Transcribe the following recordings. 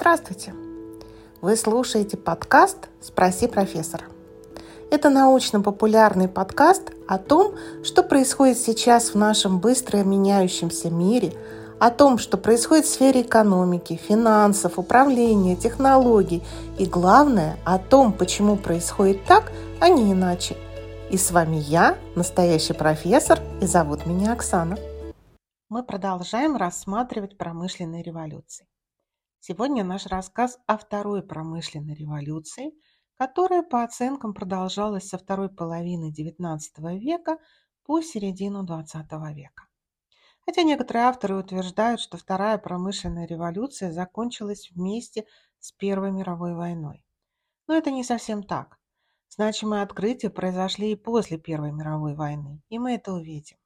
Здравствуйте! Вы слушаете подкаст «Спроси профессора». Это научно-популярный подкаст о том, что происходит сейчас в нашем быстро меняющемся мире, о том, что происходит в сфере экономики, финансов, управления, технологий и, главное, о том, почему происходит так, а не иначе. И с вами я, настоящий профессор, и зовут меня Оксана. Мы продолжаем рассматривать промышленные революции. Сегодня наш рассказ о второй промышленной революции, которая по оценкам продолжалась со второй половины XIX века по середину XX века. Хотя некоторые авторы утверждают, что вторая промышленная революция закончилась вместе с Первой мировой войной. Но это не совсем так. Значимые открытия произошли и после Первой мировой войны, и мы это увидим.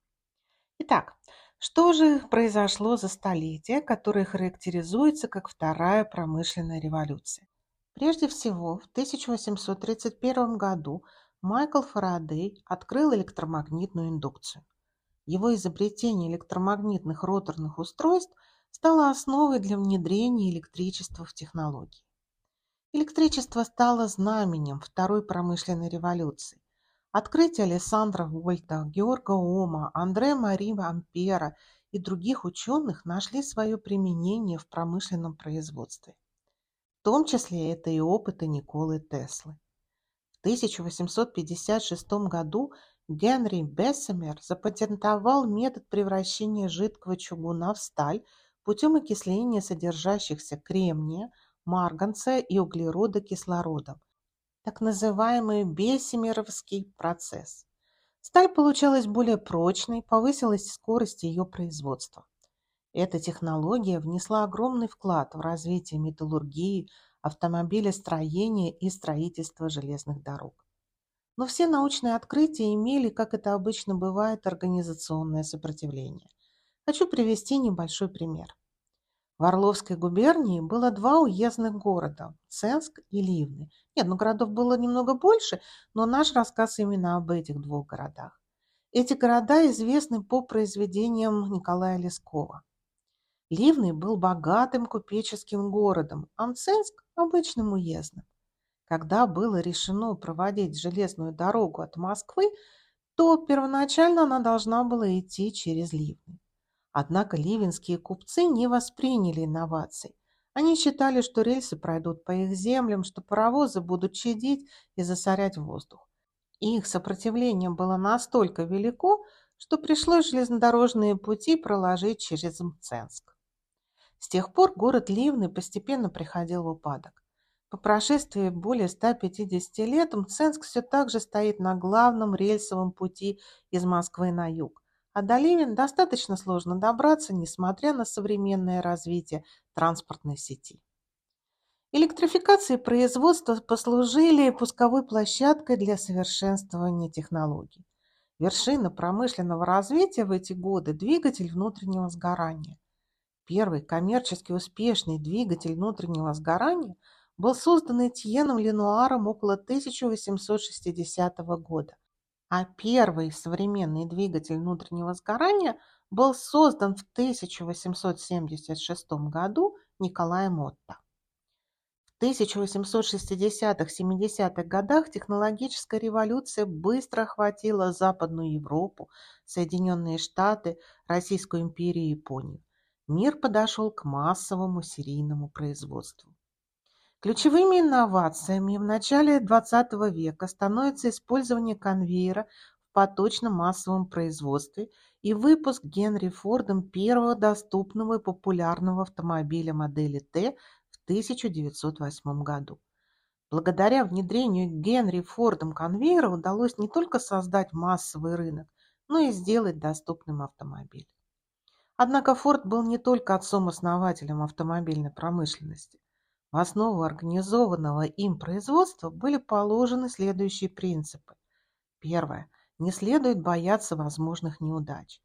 Итак, что же произошло за столетие, которое характеризуется как Вторая промышленная революция? Прежде всего, в 1831 году Майкл Фарадей открыл электромагнитную индукцию. Его изобретение электромагнитных роторных устройств стало основой для внедрения электричества в технологии. Электричество стало знаменем Второй промышленной революции. Открытия Александра Вольта, Георга Ома, Андре Мари Ампера и других ученых нашли свое применение в промышленном производстве. В том числе это и опыты Николы Теслы. В 1856 году Генри Бессемер запатентовал метод превращения жидкого чугуна в сталь путем окисления содержащихся кремния, марганца и углерода кислородом, так называемый Бессемеровский процесс. Сталь получалась более прочной, повысилась скорость ее производства. Эта технология внесла огромный вклад в развитие металлургии, автомобилестроения и строительства железных дорог. Но все научные открытия имели, как это обычно бывает, организационное сопротивление. Хочу привести небольшой пример. В Орловской губернии было два уездных города – Ценск и Ливны. Нет, ну городов было немного больше, но наш рассказ именно об этих двух городах. Эти города известны по произведениям Николая Лескова. Ливный был богатым купеческим городом, а Мценск – обычным уездным. Когда было решено проводить железную дорогу от Москвы, то первоначально она должна была идти через Ливный. Однако ливенские купцы не восприняли инноваций. Они считали, что рельсы пройдут по их землям, что паровозы будут чадить и засорять воздух. их сопротивление было настолько велико, что пришлось железнодорожные пути проложить через Мценск. С тех пор город Ливны постепенно приходил в упадок. По прошествии более 150 лет Мценск все так же стоит на главном рельсовом пути из Москвы на юг. А до Ливен достаточно сложно добраться, несмотря на современное развитие транспортной сети. Электрификация и производство послужили пусковой площадкой для совершенствования технологий. Вершина промышленного развития в эти годы – двигатель внутреннего сгорания. Первый коммерчески успешный двигатель внутреннего сгорания был создан Этьеном Ленуаром около 1860 года а первый современный двигатель внутреннего сгорания был создан в 1876 году Николаем Отто. В 1860-70-х годах технологическая революция быстро охватила Западную Европу, Соединенные Штаты, Российскую империю и Японию. Мир подошел к массовому серийному производству. Ключевыми инновациями в начале XX века становится использование конвейера в поточном массовом производстве и выпуск Генри Фордом первого доступного и популярного автомобиля модели Т в 1908 году. Благодаря внедрению Генри Фордом конвейера удалось не только создать массовый рынок, но и сделать доступным автомобиль. Однако Форд был не только отцом-основателем автомобильной промышленности. В основу организованного им производства были положены следующие принципы. Первое. Не следует бояться возможных неудач.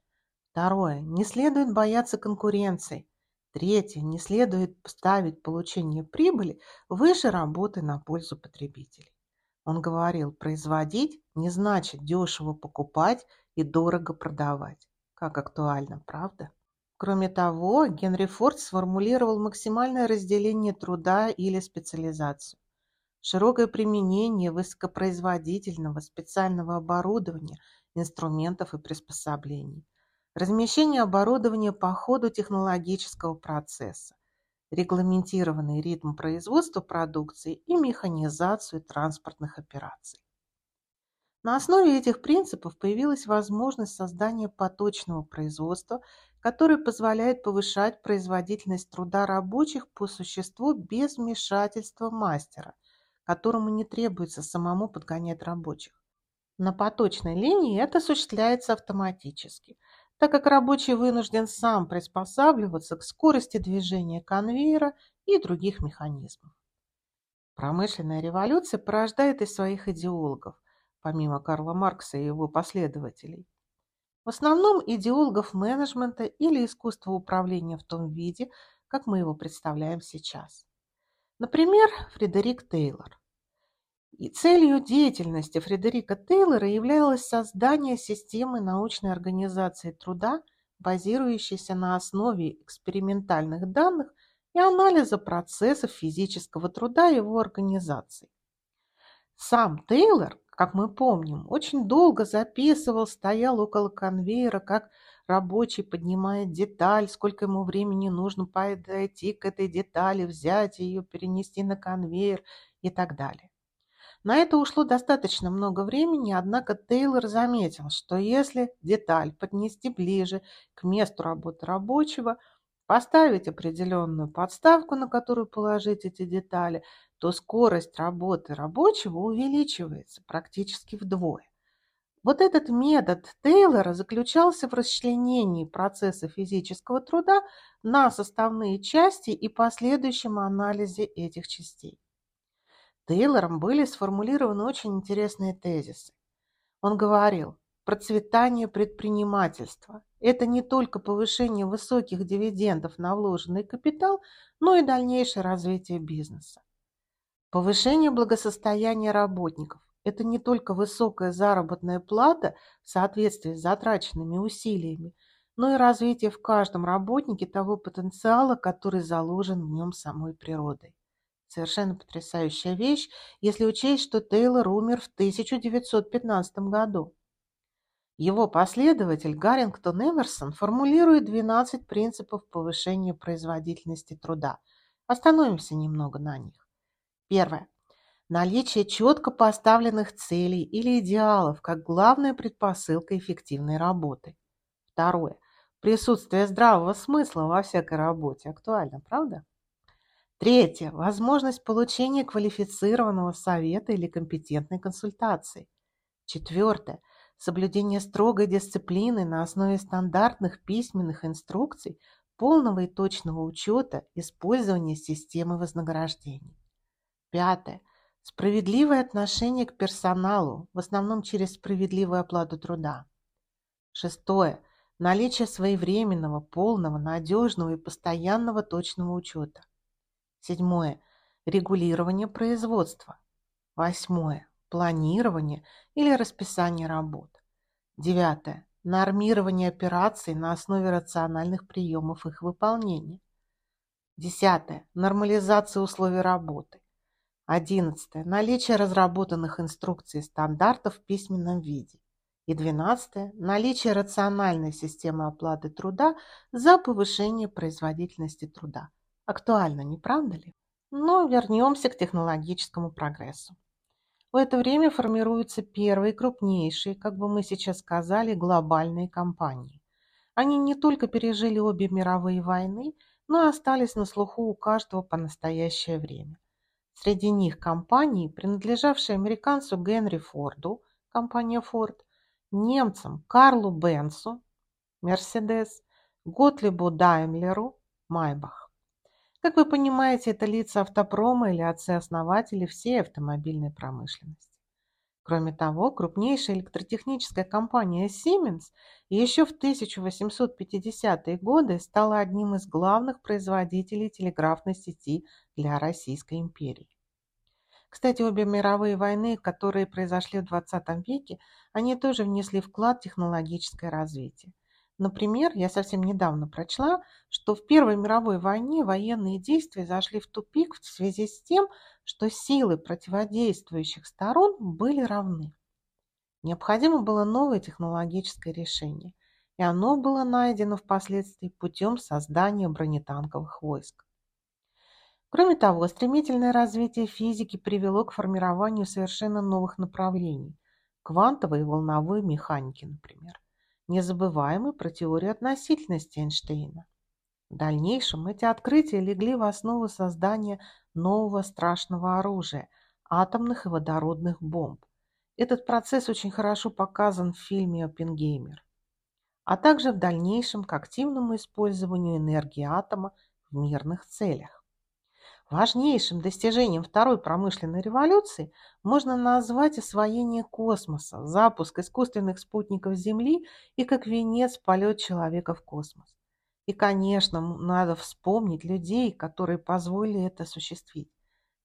Второе. Не следует бояться конкуренции. Третье. Не следует ставить получение прибыли выше работы на пользу потребителей. Он говорил, производить не значит дешево покупать и дорого продавать. Как актуально, правда? Кроме того, Генри Форд сформулировал максимальное разделение труда или специализацию, широкое применение высокопроизводительного специального оборудования, инструментов и приспособлений, размещение оборудования по ходу технологического процесса, регламентированный ритм производства продукции и механизацию транспортных операций. На основе этих принципов появилась возможность создания поточного производства, которое позволяет повышать производительность труда рабочих по существу без вмешательства мастера, которому не требуется самому подгонять рабочих. На поточной линии это осуществляется автоматически, так как рабочий вынужден сам приспосабливаться к скорости движения конвейера и других механизмов. Промышленная революция порождает из своих идеологов – помимо Карла Маркса и его последователей. В основном идеологов менеджмента или искусства управления в том виде, как мы его представляем сейчас. Например, Фредерик Тейлор. И целью деятельности Фредерика Тейлора являлось создание системы научной организации труда, базирующейся на основе экспериментальных данных и анализа процессов физического труда его организации. Сам Тейлор как мы помним, очень долго записывал, стоял около конвейера, как рабочий поднимает деталь, сколько ему времени нужно подойти к этой детали, взять ее, перенести на конвейер и так далее. На это ушло достаточно много времени, однако Тейлор заметил, что если деталь поднести ближе к месту работы рабочего, поставить определенную подставку, на которую положить эти детали, то скорость работы рабочего увеличивается практически вдвое. Вот этот метод Тейлора заключался в расчленении процесса физического труда на составные части и последующем анализе этих частей. Тейлором были сформулированы очень интересные тезисы. Он говорил, процветание предпринимательства – это не только повышение высоких дивидендов на вложенный капитал, но и дальнейшее развитие бизнеса. Повышение благосостояния работников – это не только высокая заработная плата в соответствии с затраченными усилиями, но и развитие в каждом работнике того потенциала, который заложен в нем самой природой. Совершенно потрясающая вещь, если учесть, что Тейлор умер в 1915 году. Его последователь Гаррингтон Эмерсон формулирует 12 принципов повышения производительности труда. Остановимся немного на них. Первое. Наличие четко поставленных целей или идеалов как главная предпосылка эффективной работы. Второе. Присутствие здравого смысла во всякой работе. Актуально, правда? Третье. Возможность получения квалифицированного совета или компетентной консультации. Четвертое. Соблюдение строгой дисциплины на основе стандартных письменных инструкций, полного и точного учета использования системы вознаграждений. Пятое. Справедливое отношение к персоналу, в основном через справедливую оплату труда. Шестое. Наличие своевременного, полного, надежного и постоянного точного учета. Седьмое. Регулирование производства. Восьмое. Планирование или расписание работ. Девятое. Нормирование операций на основе рациональных приемов их выполнения. Десятое. Нормализация условий работы. Одиннадцатое. Наличие разработанных инструкций и стандартов в письменном виде. И двенадцатое. Наличие рациональной системы оплаты труда за повышение производительности труда. Актуально, не правда ли? Но вернемся к технологическому прогрессу. В это время формируются первые крупнейшие, как бы мы сейчас сказали, глобальные компании. Они не только пережили обе мировые войны, но и остались на слуху у каждого по настоящее время. Среди них компании, принадлежавшие американцу Генри Форду, компания Ford, немцам Карлу Бенсу, Мерседес, Готлибу Даймлеру, Майбах. Как вы понимаете, это лица автопрома или отцы-основатели всей автомобильной промышленности. Кроме того, крупнейшая электротехническая компания Siemens еще в 1850-е годы стала одним из главных производителей телеграфной сети для Российской империи. Кстати, обе мировые войны, которые произошли в XX веке, они тоже внесли вклад в технологическое развитие. Например, я совсем недавно прочла, что в Первой мировой войне военные действия зашли в тупик в связи с тем, что силы противодействующих сторон были равны. Необходимо было новое технологическое решение, и оно было найдено впоследствии путем создания бронетанковых войск. Кроме того, стремительное развитие физики привело к формированию совершенно новых направлений – квантовой и волновой механики, например. Не забываем и про теорию относительности Эйнштейна. В дальнейшем эти открытия легли в основу создания нового страшного оружия – атомных и водородных бомб. Этот процесс очень хорошо показан в фильме «Оппенгеймер», а также в дальнейшем к активному использованию энергии атома в мирных целях. Важнейшим достижением второй промышленной революции можно назвать освоение космоса, запуск искусственных спутников Земли и, как венец, полет человека в космос. И, конечно, надо вспомнить людей, которые позволили это осуществить.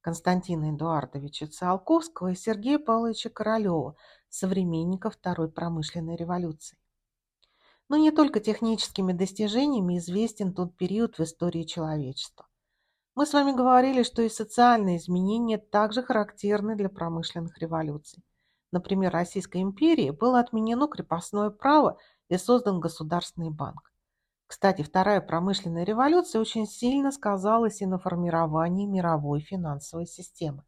Константина Эдуардовича Циолковского и Сергея Павловича Королева, современников Второй промышленной революции. Но не только техническими достижениями известен тот период в истории человечества. Мы с вами говорили, что и социальные изменения также характерны для промышленных революций. Например, Российской империи было отменено крепостное право и создан государственный банк. Кстати, вторая промышленная революция очень сильно сказалась и на формировании мировой финансовой системы.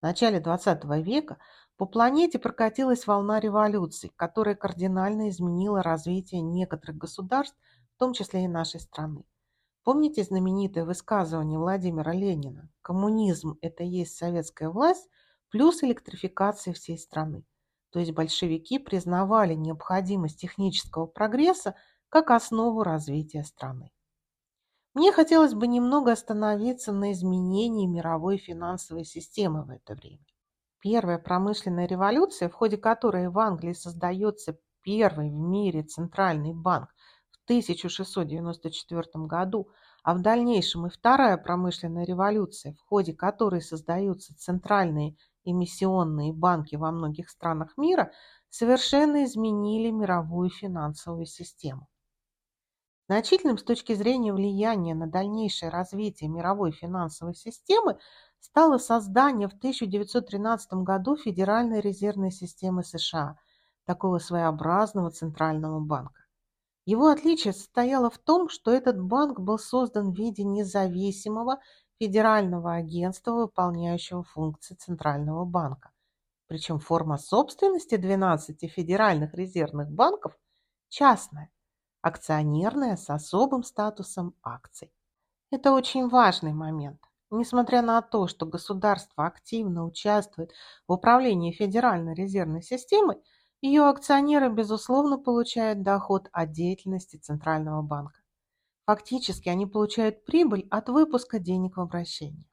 В начале XX века по планете прокатилась волна революций, которая кардинально изменила развитие некоторых государств, в том числе и нашей страны. Помните знаменитое высказывание Владимира Ленина? Коммунизм – это есть советская власть плюс электрификация всей страны. То есть большевики признавали необходимость технического прогресса как основу развития страны. Мне хотелось бы немного остановиться на изменении мировой финансовой системы в это время. Первая промышленная революция, в ходе которой в Англии создается первый в мире центральный банк 1694 году, а в дальнейшем и Вторая промышленная революция, в ходе которой создаются центральные эмиссионные банки во многих странах мира, совершенно изменили мировую финансовую систему. Значительным с точки зрения влияния на дальнейшее развитие мировой финансовой системы стало создание в 1913 году Федеральной резервной системы США, такого своеобразного центрального банка. Его отличие состояло в том, что этот банк был создан в виде независимого федерального агентства, выполняющего функции Центрального банка. Причем форма собственности 12 федеральных резервных банков частная, акционерная с особым статусом акций. Это очень важный момент. Несмотря на то, что государство активно участвует в управлении Федеральной резервной системой, ее акционеры, безусловно, получают доход от деятельности Центрального банка. Фактически они получают прибыль от выпуска денег в обращение.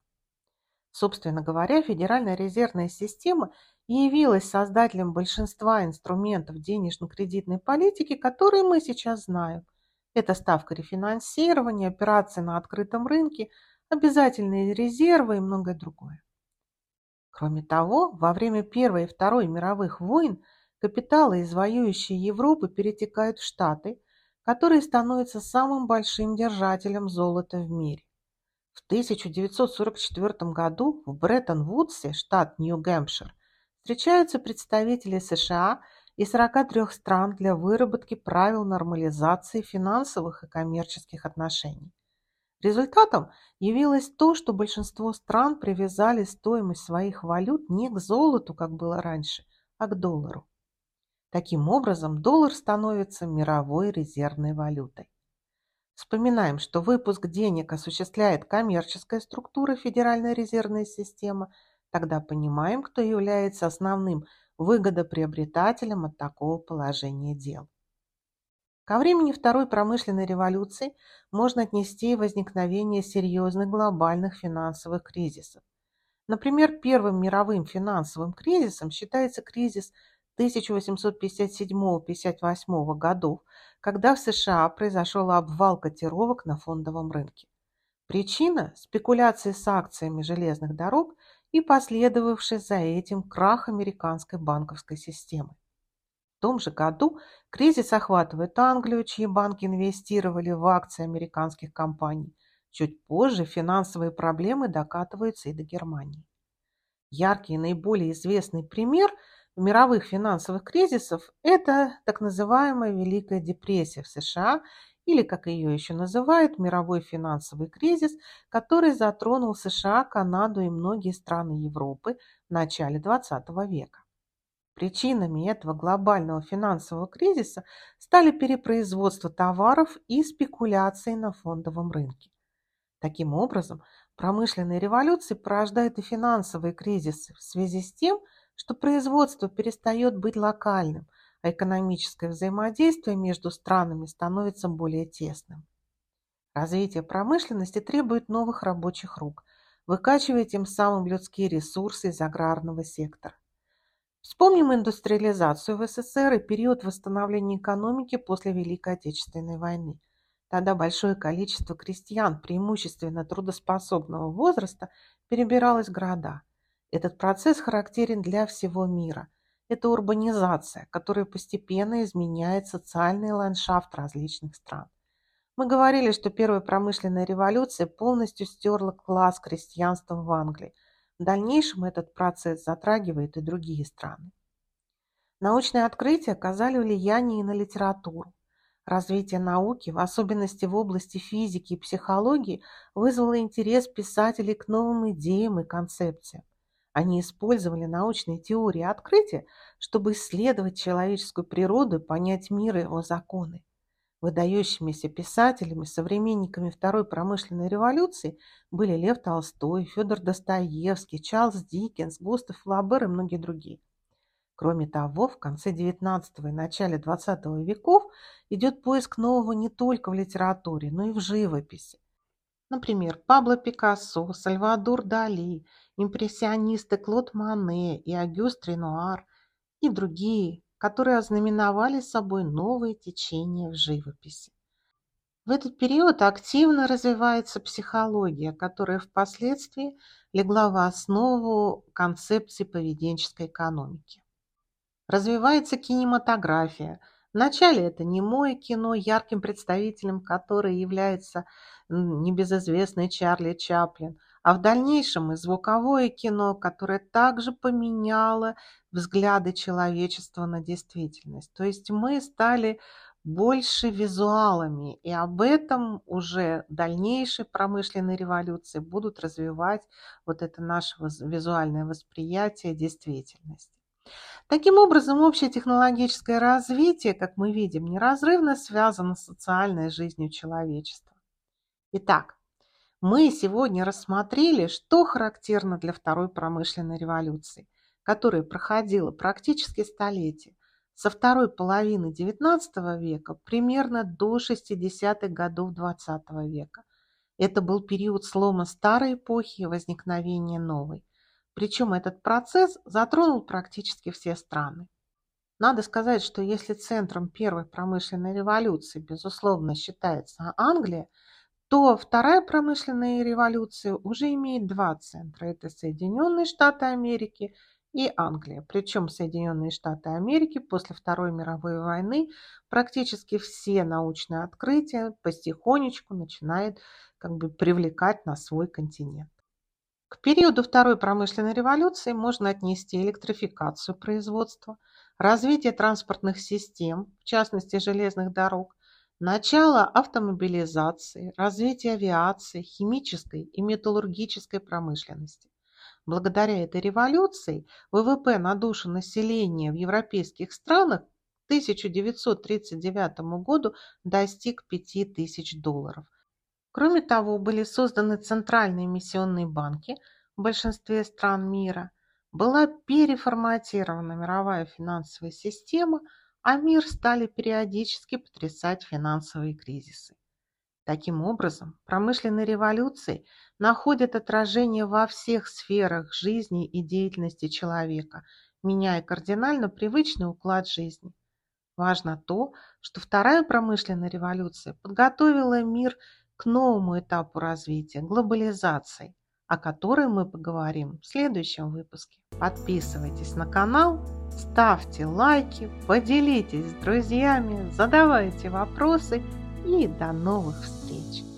Собственно говоря, Федеральная резервная система явилась создателем большинства инструментов денежно-кредитной политики, которые мы сейчас знаем. Это ставка рефинансирования, операции на открытом рынке, обязательные резервы и многое другое. Кроме того, во время Первой и Второй мировых войн Капиталы из воюющей Европы перетекают в Штаты, которые становятся самым большим держателем золота в мире. В 1944 году в Бреттон-Вудсе, штат Нью-Гэмпшир, встречаются представители США и 43 стран для выработки правил нормализации финансовых и коммерческих отношений. Результатом явилось то, что большинство стран привязали стоимость своих валют не к золоту, как было раньше, а к доллару. Таким образом, доллар становится мировой резервной валютой. Вспоминаем, что выпуск денег осуществляет коммерческая структура Федеральной резервной системы, тогда понимаем, кто является основным выгодоприобретателем от такого положения дел. Ко времени Второй промышленной революции можно отнести возникновение серьезных глобальных финансовых кризисов. Например, первым мировым финансовым кризисом считается кризис 1857-58 годов, когда в США произошел обвал котировок на фондовом рынке. Причина – спекуляции с акциями железных дорог и последовавший за этим крах американской банковской системы. том же году кризис охватывает Англию, чьи банки инвестировали в акции американских компаний. Чуть позже финансовые проблемы докатываются и до Германии. Яркий и наиболее известный пример мировых финансовых кризисов – это так называемая Великая депрессия в США или, как ее еще называют, мировой финансовый кризис, который затронул США, Канаду и многие страны Европы в начале XX века. Причинами этого глобального финансового кризиса стали перепроизводство товаров и спекуляции на фондовом рынке. Таким образом, промышленные революции порождают и финансовые кризисы в связи с тем, что производство перестает быть локальным, а экономическое взаимодействие между странами становится более тесным. Развитие промышленности требует новых рабочих рук, выкачивая тем самым людские ресурсы из аграрного сектора. Вспомним индустриализацию в СССР и период восстановления экономики после Великой Отечественной войны. Тогда большое количество крестьян, преимущественно трудоспособного возраста, перебиралось в города. Этот процесс характерен для всего мира. Это урбанизация, которая постепенно изменяет социальный ландшафт различных стран. Мы говорили, что первая промышленная революция полностью стерла класс крестьянства в Англии – в дальнейшем этот процесс затрагивает и другие страны. Научные открытия оказали влияние и на литературу. Развитие науки, в особенности в области физики и психологии, вызвало интерес писателей к новым идеям и концепциям. Они использовали научные теории открытия, чтобы исследовать человеческую природу и понять мир и его законы. Выдающимися писателями, современниками Второй промышленной революции были Лев Толстой, Федор Достоевский, Чарльз Диккенс, Густав Флабер и многие другие. Кроме того, в конце XIX и начале XX веков идет поиск нового не только в литературе, но и в живописи. Например, Пабло Пикассо, Сальвадор Дали, импрессионисты Клод Мане и Агюст Ренуар и другие которые ознаменовали собой новые течения в живописи. В этот период активно развивается психология, которая впоследствии легла в основу концепции поведенческой экономики. Развивается кинематография. Вначале это немое кино, ярким представителем которой является небезызвестный Чарли Чаплин – а в дальнейшем и звуковое кино, которое также поменяло взгляды человечества на действительность. То есть мы стали больше визуалами, и об этом уже дальнейшие промышленные революции будут развивать вот это наше визуальное восприятие действительности. Таким образом, общее технологическое развитие, как мы видим, неразрывно связано с социальной жизнью человечества. Итак, мы сегодня рассмотрели, что характерно для второй промышленной революции, которая проходила практически столетие, со второй половины XIX века примерно до 60-х годов XX века. Это был период слома старой эпохи и возникновения новой. Причем этот процесс затронул практически все страны. Надо сказать, что если центром первой промышленной революции, безусловно, считается Англия – то вторая промышленная революция уже имеет два центра. Это Соединенные Штаты Америки и Англия. Причем Соединенные Штаты Америки после Второй мировой войны практически все научные открытия потихонечку начинают как бы привлекать на свой континент. К периоду Второй промышленной революции можно отнести электрификацию производства, развитие транспортных систем, в частности железных дорог, Начало автомобилизации, развитие авиации, химической и металлургической промышленности. Благодаря этой революции ВВП на душу населения в европейских странах к 1939 году достиг 5000 долларов. Кроме того, были созданы центральные эмиссионные банки в большинстве стран мира, была переформатирована мировая финансовая система – а мир стали периодически потрясать финансовые кризисы. Таким образом, промышленные революции находят отражение во всех сферах жизни и деятельности человека, меняя кардинально привычный уклад жизни. Важно то, что вторая промышленная революция подготовила мир к новому этапу развития – глобализации, о которой мы поговорим в следующем выпуске. Подписывайтесь на канал ставьте лайки, поделитесь с друзьями, задавайте вопросы и до новых встреч!